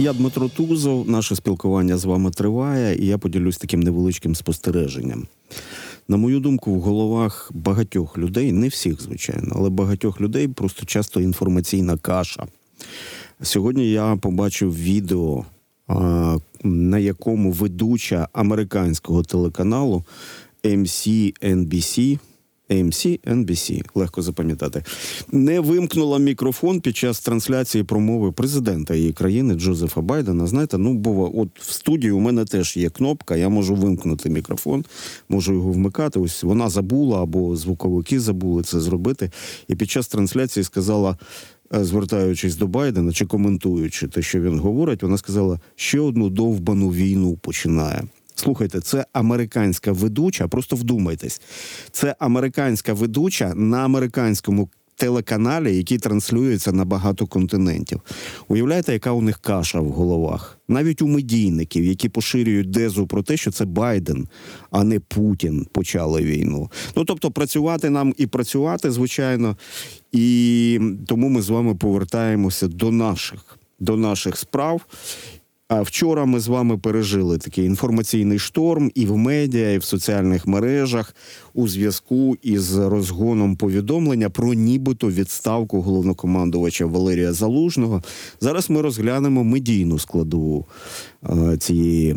Я Дмитро Тузов. Наше спілкування з вами триває, і я поділюсь таким невеличким спостереженням. На мою думку, в головах багатьох людей, не всіх, звичайно, але багатьох людей просто часто інформаційна каша. Сьогодні я побачив відео, на якому ведуча американського телеканалу MCNBC AMC, NBC, легко запам'ятати, не вимкнула мікрофон під час трансляції промови президента її країни Джозефа Байдена. Знаєте, ну бо от в студії у мене теж є кнопка, я можу вимкнути мікрофон, можу його вмикати. Ось вона забула або звуковики забули це зробити. І під час трансляції сказала. Е, звертаючись до Байдена чи коментуючи те, що він говорить, вона сказала, ще одну довбану війну починає. Слухайте, це американська ведуча. Просто вдумайтесь, це американська ведуча на американському телеканалі, який транслюється на багато континентів. Уявляєте, яка у них каша в головах? Навіть у медійників, які поширюють дезу про те, що це Байден, а не Путін почали війну. Ну тобто, працювати нам і працювати, звичайно, і тому ми з вами повертаємося до наших. До наших справ вчора ми з вами пережили такий інформаційний шторм і в медіа, і в соціальних мережах у зв'язку із розгоном повідомлення про нібито відставку головнокомандувача Валерія Залужного. Зараз ми розглянемо медійну складову е, цієї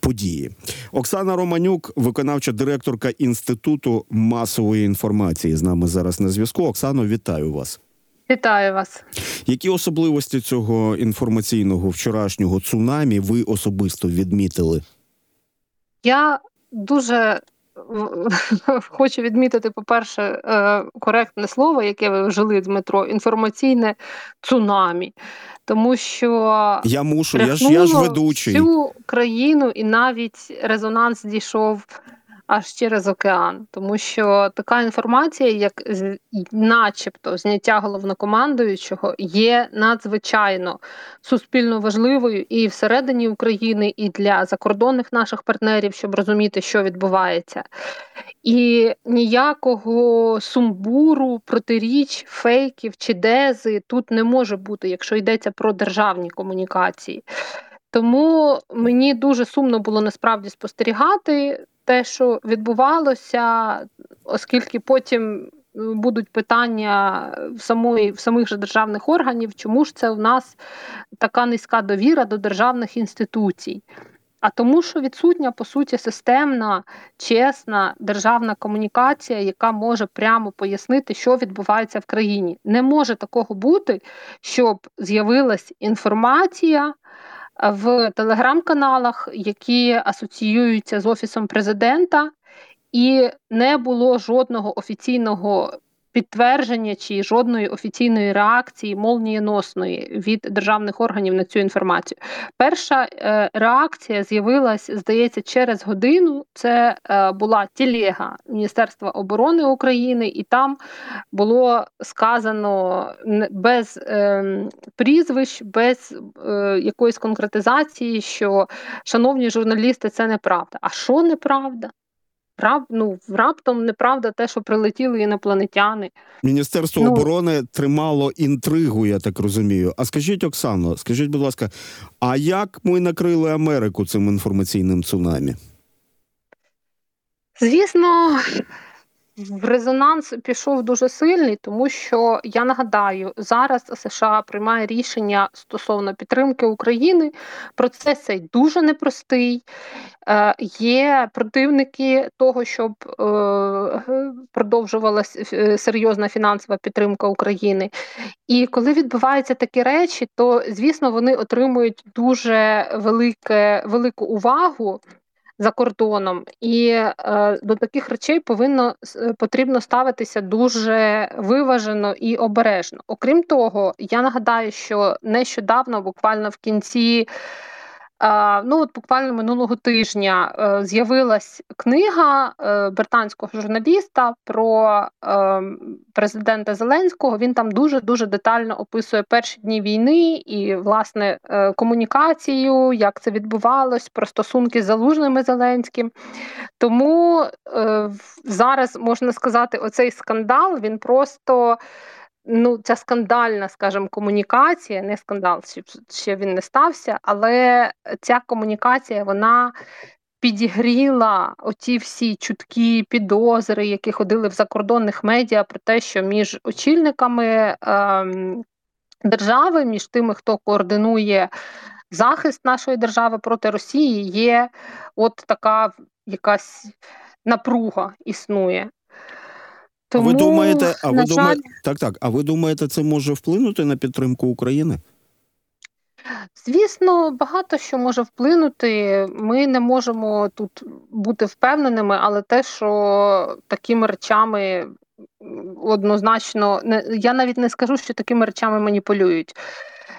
події. Оксана Романюк, виконавча директорка інституту масової інформації, з нами зараз на зв'язку. Оксано, вітаю вас. Вітаю вас. Які особливості цього інформаційного вчорашнього цунамі ви особисто відмітили? Я дуже хочу відмітити, по-перше, е, коректне слово, яке ви вжили, Дмитро, інформаційне цунамі. Тому що я мушу, я ж я ж ведучий. всю країну, і навіть резонанс дійшов аж через океан, тому що така інформація, як начебто зняття головнокомандуючого, є надзвичайно суспільно важливою і всередині України, і для закордонних наших партнерів, щоб розуміти, що відбувається. І ніякого сумбуру, протиріч, фейків чи дези тут не може бути, якщо йдеться про державні комунікації. Тому мені дуже сумно було насправді спостерігати те, що відбувалося, оскільки потім будуть питання в самої в самих же державних органів, чому ж це у нас така низька довіра до державних інституцій? А тому, що відсутня по суті системна, чесна державна комунікація, яка може прямо пояснити, що відбувається в країні. Не може такого бути, щоб з'явилась інформація в телеграм-каналах, які асоціюються з офісом президента, і не було жодного офіційного підтвердження чи жодної офіційної реакції молнієносної від державних органів на цю інформацію. Перша е, реакція з'явилась, здається, через годину. Це е, була тілега Міністерства оборони України, і там було сказано без е, прізвищ, без е, якоїсь конкретизації, що шановні журналісти, це неправда. А що неправда? Рап, ну, раптом неправда те, що прилетіли інопланетяни. Міністерство ну, оборони тримало інтригу, я так розумію. А скажіть, Оксано, скажіть, будь ласка, а як ми накрили Америку цим інформаційним цунамі? Звісно, резонанс пішов дуже сильний, тому що я нагадаю, зараз США приймає рішення стосовно підтримки України. Процес цей дуже непростий. Е, Є противники того, щоб е, продовжувалася е, серйозна фінансова підтримка України. І коли відбуваються такі речі, то звісно вони отримують дуже велике, велику увагу за кордоном, і е, до таких речей повинно е, потрібно ставитися дуже виважено і обережно. Окрім того, я нагадаю, що нещодавно, буквально в кінці. Ну, от буквально минулого тижня е, з'явилась книга е, британського журналіста про е, президента Зеленського. Він там дуже дуже детально описує перші дні війни і власне комунікацію, як це відбувалось, про стосунки з залужними Зеленським. Тому зараз можна сказати, оцей скандал він просто ну, ця скандальна, скажімо, комунікація, не скандал, ще він не стався, але ця комунікація вона підігріла оті всі чуткі підозри, які ходили в закордонних медіа про те, що між очільниками ем, держави, між тими, хто координує захист нашої держави проти Росії, є от така якась напруга існує. Тому, а ви думаєте, а ви жаль... думаєте, так, так. А ви думаєте, це може вплинути на підтримку України? Звісно, багато що може вплинути. Ми не можемо тут бути впевненими, але те, що такими речами однозначно я навіть не скажу, що такими речами маніпулюють.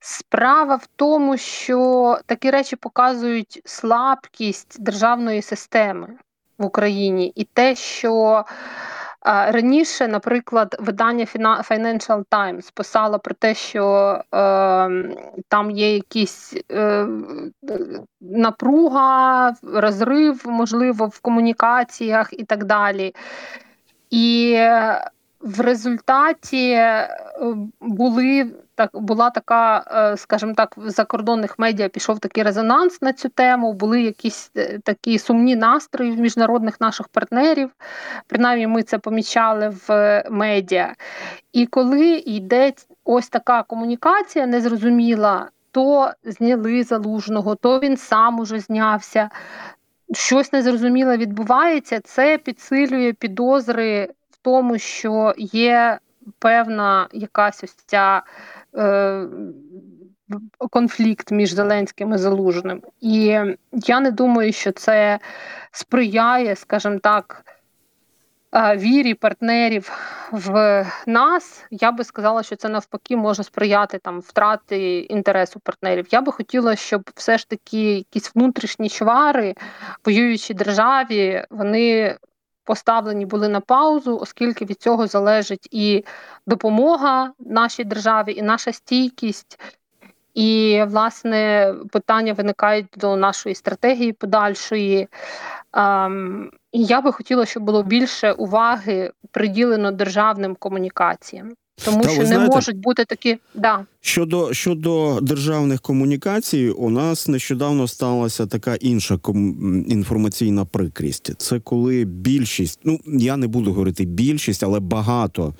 Справа в тому, що такі речі показують слабкість державної системи в Україні і те, що Раніше, наприклад, видання Financial Times писало про те, що е, там є якісь е, напруга, розрив, можливо, в комунікаціях і так далі. І в результаті е, були так була така, е, скажімо так, в закордонних медіа пішов такий резонанс на цю тему. Були якісь е, такі сумні настрої в міжнародних наших партнерів. Принаймні, ми це помічали в медіа. І коли йде ось така комунікація незрозуміла, то зняли залужного, то він сам уже знявся. Щось незрозуміле відбувається, це підсилює підозри тому, що є певна якась ось ця Е, конфлікт між Зеленським і Залужним. І я не думаю, що це сприяє, скажімо так, е, вірі партнерів в нас. Я би сказала, що це навпаки може сприяти там втрати інтересу партнерів. Я би хотіла, щоб все ж таки якісь внутрішні чвари воюючій державі, вони поставлені були на паузу, оскільки від цього залежить і допомога нашій державі, і наша стійкість. І, власне, питання виникають до нашої стратегії подальшої. Ем, я би хотіла, щоб було більше уваги приділено державним комунікаціям. Тому Та, що не знаєте, можуть бути такі. Да. Щодо щодо державних комунікацій, у нас нещодавно сталася така інша ком... інформаційна прикрість. Це коли більшість, ну я не буду говорити більшість, але багато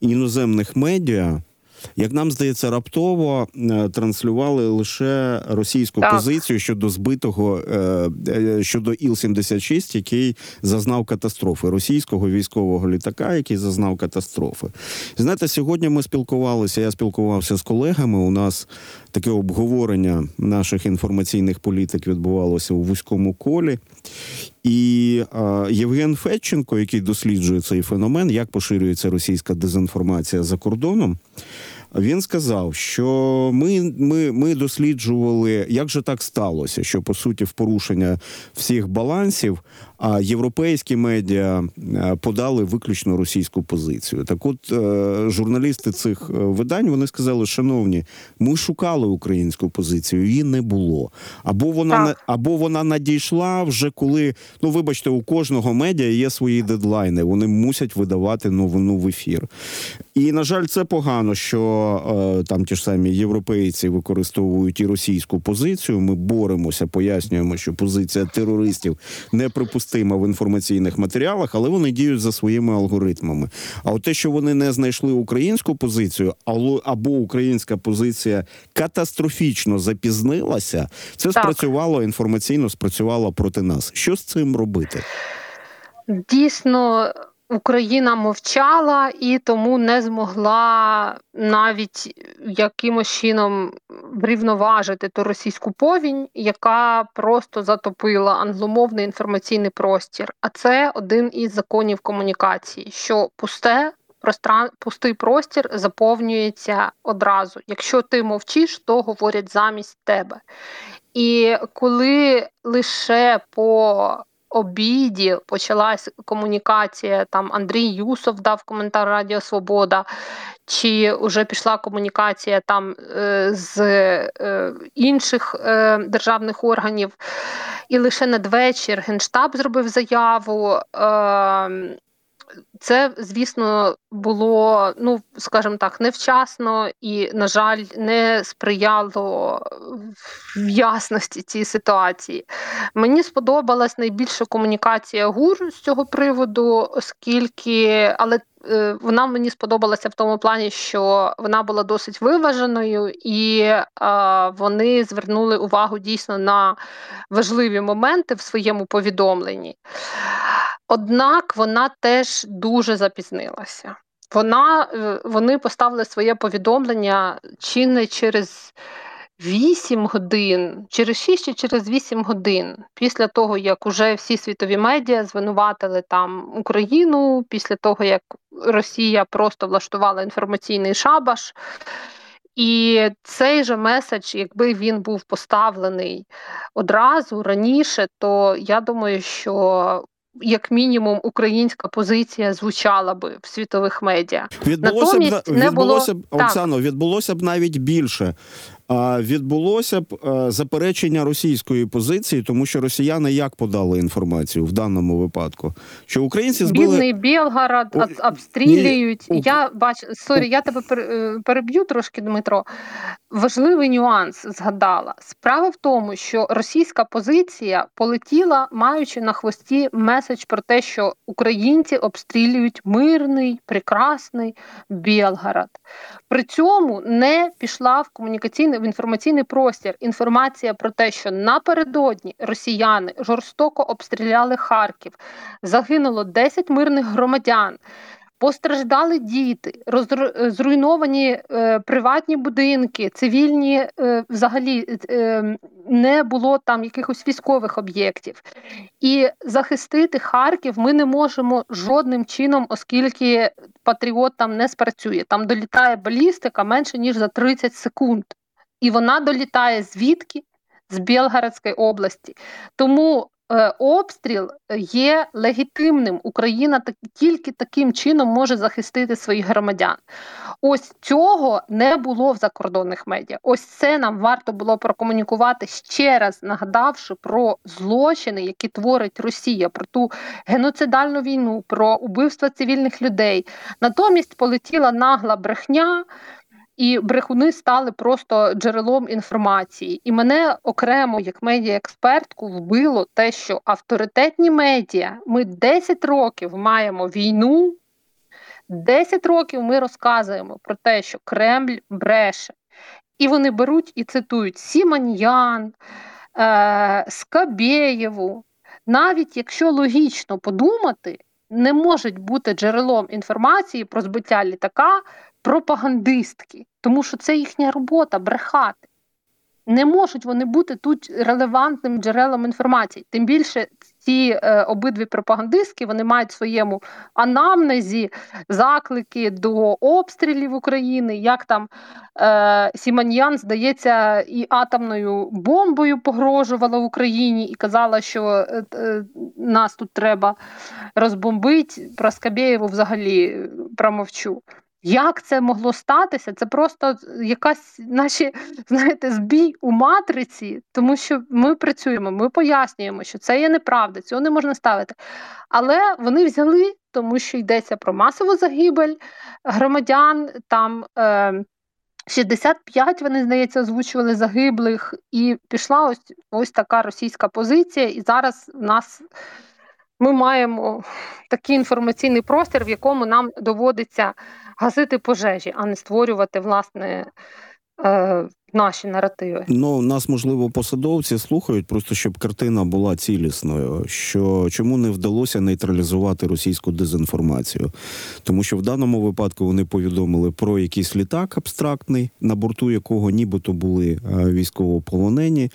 іноземних медіа як нам здається, раптово е, транслювали лише російську так. позицію щодо збитого е, е, щодо Іл-76, який зазнав катастрофи російського військового літака, який зазнав катастрофи. Знаєте, сьогодні ми спілкувалися. Я спілкувався з колегами. У нас таке обговорення наших інформаційних політик відбувалося у вузькому колі. І е, Євген Федченко, який досліджує цей феномен, як поширюється російська дезінформація за кордоном. Він сказав, що ми ми, ми досліджували, як же так сталося, що по суті в порушення всіх балансів а європейські медіа е, подали виключно російську позицію. Так, от е, журналісти цих е, видань вони сказали: шановні, ми шукали українську позицію, її не було. Або вона так. або вона надійшла вже коли. Ну, вибачте, у кожного медіа є свої дедлайни. Вони мусять видавати новину в ефір. І на жаль, це погано, що е, там ті ж самі європейці використовують і російську позицію. Ми боремося, пояснюємо, що позиція терористів не припустима в інформаційних матеріалах, але вони діють за своїми алгоритмами. А от те, що вони не знайшли українську позицію, або українська позиція катастрофічно запізнилася, це так. спрацювало інформаційно, спрацювало проти нас. Що з цим робити? Дійсно. Україна мовчала і тому не змогла навіть якимось чином врівноважити ту російську повінь, яка просто затопила англомовний інформаційний простір. А це один із законів комунікації, що пусте пустий простір заповнюється одразу. Якщо ти мовчиш, то говорять замість тебе. І коли лише по обіді почалась комунікація. Там Андрій Юсов дав коментар Радіо Свобода, чи вже пішла комунікація там е, з е, інших е, державних органів. І лише надвечір Генштаб зробив заяву. Це, звісно, було, ну скажімо так, невчасно і, на жаль, не сприяло в ясності цій ситуації. Мені сподобалась найбільша комунікація ГУР з цього приводу, оскільки, але е, вона мені сподобалася в тому плані, що вона була досить виваженою, і е, вони звернули увагу дійсно на важливі моменти в своєму повідомленні. Однак вона теж дуже запізнилася. Вона, е, Вони поставили своє повідомлення чи не через 8 годин, через 6 чи через 8 годин, після того, як уже всі світові медіа звинуватили там Україну, після того, як Росія просто влаштувала інформаційний шабаш. І цей же меседж, якби він був поставлений одразу раніше, то я думаю, що як мінімум українська позиція звучала би в світових медіа. Відбулося Натомість, б не відбулося було... б Оксано, відбулося б навіть більше відбулося б заперечення російської позиції, тому що росіяни як подали інформацію в даному випадку, що українці збили... Бідний Білгород обстрілюють. Ні, я бачу sorry, я тебе е, переб'ю трошки, Дмитро. Важливий нюанс згадала. Справа в тому, що російська позиція полетіла, маючи на хвості меседж про те, що українці обстрілюють мирний, прекрасний Білгород. При цьому не пішла в комунікаційний в інформаційний простір інформація про те, що напередодні росіяни жорстоко обстріляли Харків, загинуло 10 мирних громадян. Постраждали діти, зруйновані е, приватні будинки, цивільні е, взагалі е, не було там якихось військових об'єктів. І захистити Харків ми не можемо жодним чином, оскільки патріот там не спрацює. Там долітає балістика менше ніж за 30 секунд і вона долітає звідки? З Білгородської області. Тому е, обстріл є легітимним. Україна так, тільки таким чином може захистити своїх громадян. Ось цього не було в закордонних медіа. Ось це нам варто було прокомунікувати ще раз, нагадавши про злочини, які творить Росія, про ту геноцидальну війну, про убивство цивільних людей. Натомість полетіла нагла брехня і брехуни стали просто джерелом інформації. І мене окремо, як медіаекспертку, вбило те, що авторитетні медіа ми 10 років маємо війну, 10 років ми розказуємо про те, що Кремль бреше. І вони беруть і цитують Сіманьян, е, Скабєєву. Навіть якщо логічно подумати, не можуть бути джерелом інформації про збиття літака пропагандистки, тому що це їхня робота брехати. Не можуть вони бути тут релевантним джерелом інформації. Тим більше ці е, обидві пропагандистки вони мають в своєму анамнезі заклики до обстрілів України. Як там е, Сіманьян, здається, і атомною бомбою погрожувала Україні і казала, що е, е, нас тут треба розбомбити. Про Скабєєву взагалі промовчу. Як це могло статися? Це просто якась наші знаєте, збій у матриці, тому що ми працюємо, ми пояснюємо, що це є неправда, цього не можна ставити. Але вони взяли, тому що йдеться про масову загибель громадян там. Е, 65, вони, здається, озвучували загиблих, і пішла ось ось така російська позиція. І зараз в нас ми маємо такий інформаційний простір, в якому нам доводиться гасити пожежі, а не створювати власне. Е, наші наративи. Ну нас можливо посадовці слухають, просто щоб картина була цілісною. Що чому не вдалося нейтралізувати російську дезінформацію? Тому що в даному випадку вони повідомили про якийсь літак абстрактний, на борту якого нібито були е, військовополонені.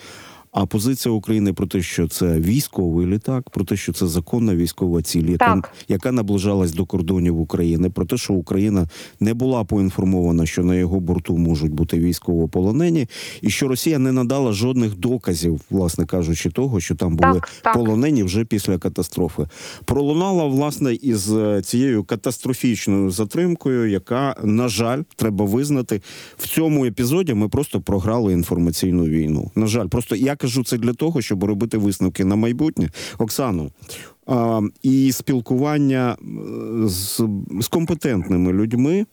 А позиція України про те, що це військовий літак, про те, що це законна військова ціль, яка яка наближалась до кордонів України, про те, що Україна не була поінформована, що на його борту можуть бути військовополонені, і що Росія не надала жодних доказів, власне кажучи, того, що там були так, так. полонені вже після катастрофи. Пролунала власне із е, цією катастрофічною затримкою, яка на жаль треба визнати в цьому епізоді. Ми просто програли інформаційну війну. На жаль, просто як кажу це для того, щоб робити висновки на майбутнє. Оксано, а, і спілкування е, з, з компетентними людьми,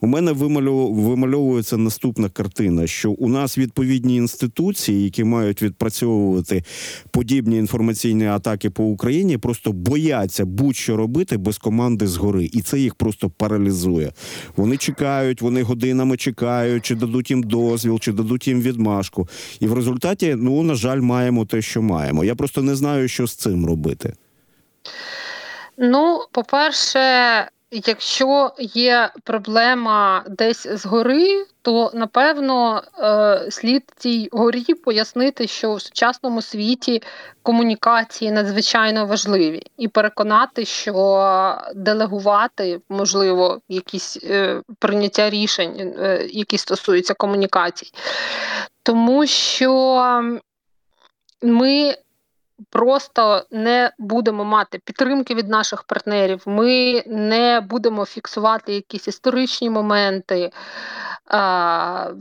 у мене вимальов, вимальовується наступна картина: що у нас відповідні інституції, які мають відпрацьовувати подібні інформаційні атаки по Україні, просто бояться будь-що робити без команди згори, і це їх просто паралізує. Вони чекають, вони годинами чекають, чи дадуть їм дозвіл, чи дадуть їм відмашку. І в результаті, ну на жаль, маємо те, що маємо. Я просто не знаю, що з цим робити. Ну, по-перше, якщо є проблема десь згори, то напевно е, слід цій горі пояснити, що в сучасному світі комунікації надзвичайно важливі, і переконати, що делегувати можливо якісь е, прийняття рішень, е, які стосуються комунікацій, тому що ми просто не будемо мати підтримки від наших партнерів, ми не будемо фіксувати якісь історичні моменти.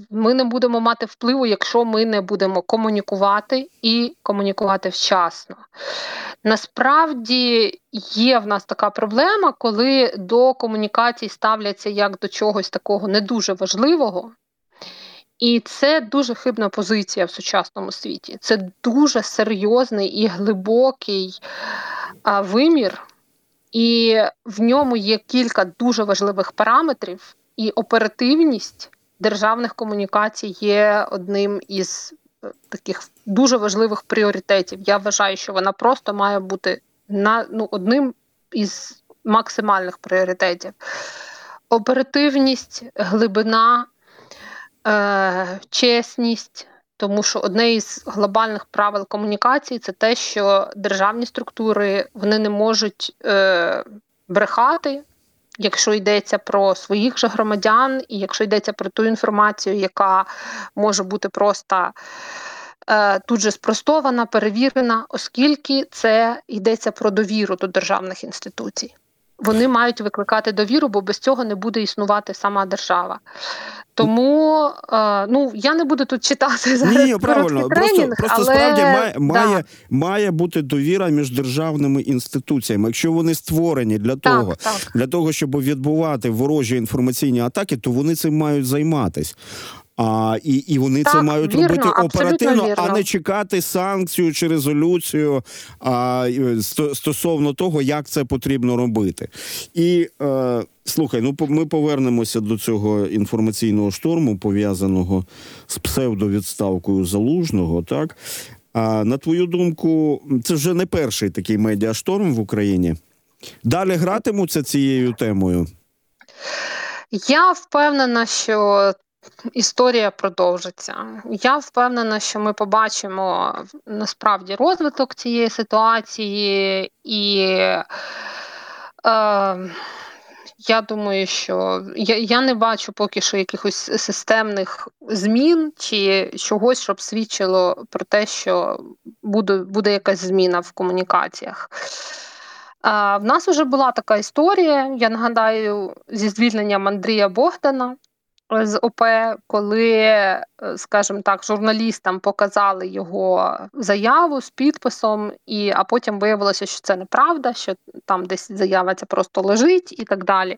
Ми не будемо мати впливу, якщо ми не будемо комунікувати і комунікувати вчасно. Насправді є в нас така проблема, коли до комунікацій ставляться як до чогось такого не дуже важливого. І це дуже хибна позиція в сучасному світі. Це дуже серйозний і глибокий а, вимір, і в ньому є кілька дуже важливих параметрів, і оперативність державних комунікацій є одним із е, таких дуже важливих пріоритетів. Я вважаю, що вона просто має бути на ну, одним із максимальних пріоритетів. Оперативність, глибина е, чесність, тому що одне із глобальних правил комунікації це те, що державні структури вони не можуть е, брехати. Якщо йдеться про своїх же громадян, і якщо йдеться про ту інформацію, яка може бути просто е, тут же спростована, перевірена, оскільки це йдеться про довіру до державних інституцій. Вони мають викликати довіру, бо без цього не буде існувати сама держава. Тому е, ну я не буду тут читати зараз. Ні, правильно тренінг, просто, але... справді має, да. має має бути довіра між державними інституціями. Якщо вони створені для того, так, так. для того, щоб відбувати ворожі інформаційні атаки, то вони цим мають займатись. А і і вони так, це мають вірно, робити оперативно, вірно. а не чекати санкцію чи резолюцію а, стосовно того, як це потрібно робити. І е, слухай, ну ми повернемося до цього інформаційного шторму, пов'язаного з псевдовідставкою залужного. Так а на твою думку, це вже не перший такий медіашторм в Україні. Далі гратимуться цією темою. Я впевнена, що Історія продовжиться. Я впевнена, що ми побачимо насправді розвиток цієї ситуації, і е, я думаю, що я я не бачу поки що якихось системних змін чи чогось, щоб свідчило про те, що буде, буде якась зміна в комунікаціях. В нас вже була така історія, я нагадаю, зі звільненням Андрія Богдана з ОП, коли, е, скажімо так, журналістам показали його заяву з підписом, і а потім виявилося, що це неправда, що там десь заява ця просто лежить і так далі.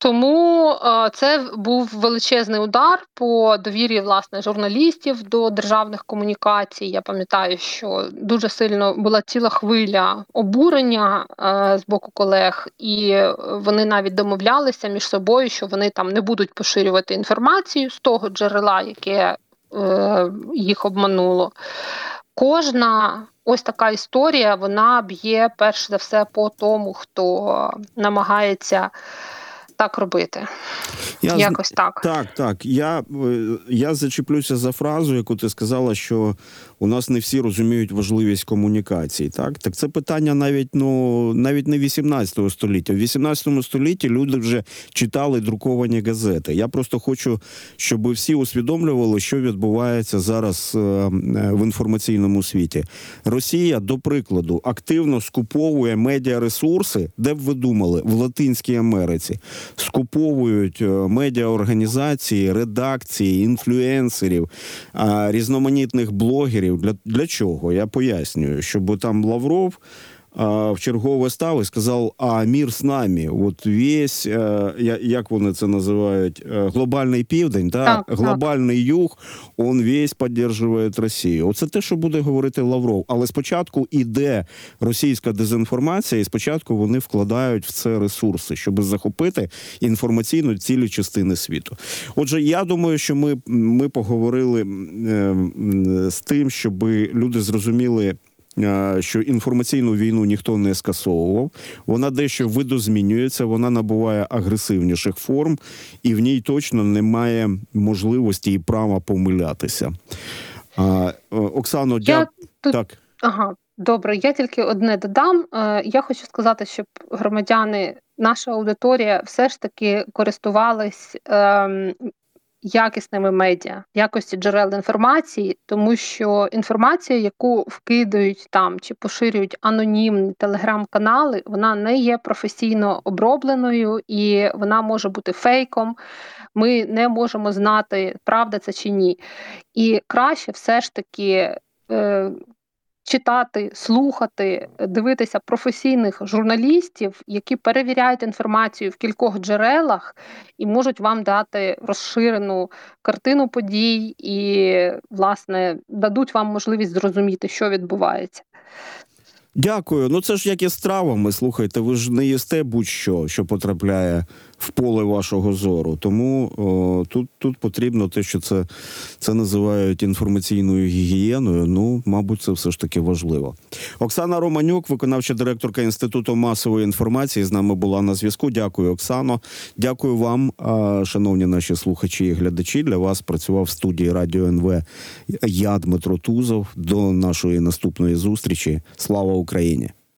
Тому е, це був величезний удар по довірі власне журналістів до державних комунікацій. Я пам'ятаю, що дуже сильно була ціла хвиля обурення е, з боку колег, і вони навіть домовлялися між собою, що вони там не будуть поширювати інформацію з того джерела, яке е, їх обмануло. Кожна ось така історія вона б'є перш за все по тому, хто намагається так робити. Я, Якось так. Так, так. Я, е, Я зачеплюся за фразу, яку ти сказала, що у нас не всі розуміють важливість комунікацій. Так, так це питання навіть ну навіть не 18 століття. В 18 столітті люди вже читали друковані газети. Я просто хочу, щоб всі усвідомлювали, що відбувається зараз е, е, в інформаційному світі. Росія, до прикладу, активно скуповує медіаресурси, де б ви думали, в Латинській Америці скуповують е, медіаорганізації, редакції, інфлюенсерів, різноманітних блогерів. Для, Для чого? Я пояснюю, щоб там Лавров. В чергове став і сказав: А мір з нами. От весь, е, як вони це називають, е, глобальний південь, та Так, так. глобальний юг, он весь підтримує Росію. Оце те, що буде говорити Лавров. Але спочатку іде російська дезінформація, і спочатку вони вкладають в це ресурси, щоб захопити інформаційно цілі частини світу. Отже, я думаю, що ми, ми поговорили е, з тим, щоб люди зрозуміли. Е, Що інформаційну війну ніхто не скасовував, вона дещо видозмінюється, вона набуває агресивніших форм, і в ній точно немає можливості і права помилятися. Е, Оксано, дя... тут так. Ага, добре. Я тільки одне додам. Е, Я хочу сказати, щоб громадяни, наша аудиторія, все ж таки користувались ем, якісними медіа, якості джерел інформації, тому що інформація, яку вкидають там чи поширюють анонімні телеграм-канали, вона не є професійно обробленою і вона може бути фейком. Ми не можемо знати, правда це чи ні. І краще все ж таки. Е, читати, слухати, дивитися професійних журналістів, які перевіряють інформацію в кількох джерелах і можуть вам дати розширену картину подій, і, власне, дадуть вам можливість зрозуміти, що відбувається. Дякую. Ну це ж як і з травами. Слухайте, ви ж не їсте будь-що, що потрапляє в поле вашого зору. Тому о, тут, тут потрібно те, що це, це називають інформаційною гігієною. Ну, мабуть, це все ж таки важливо. Оксана Романюк, виконавча директорка Інституту масової інформації, з нами була на зв'язку. Дякую, Оксано. Дякую вам, шановні наші слухачі і глядачі. Для вас працював в студії Радіо НВ я Дмитро Тузов. До нашої наступної зустрічі. Слава Україні!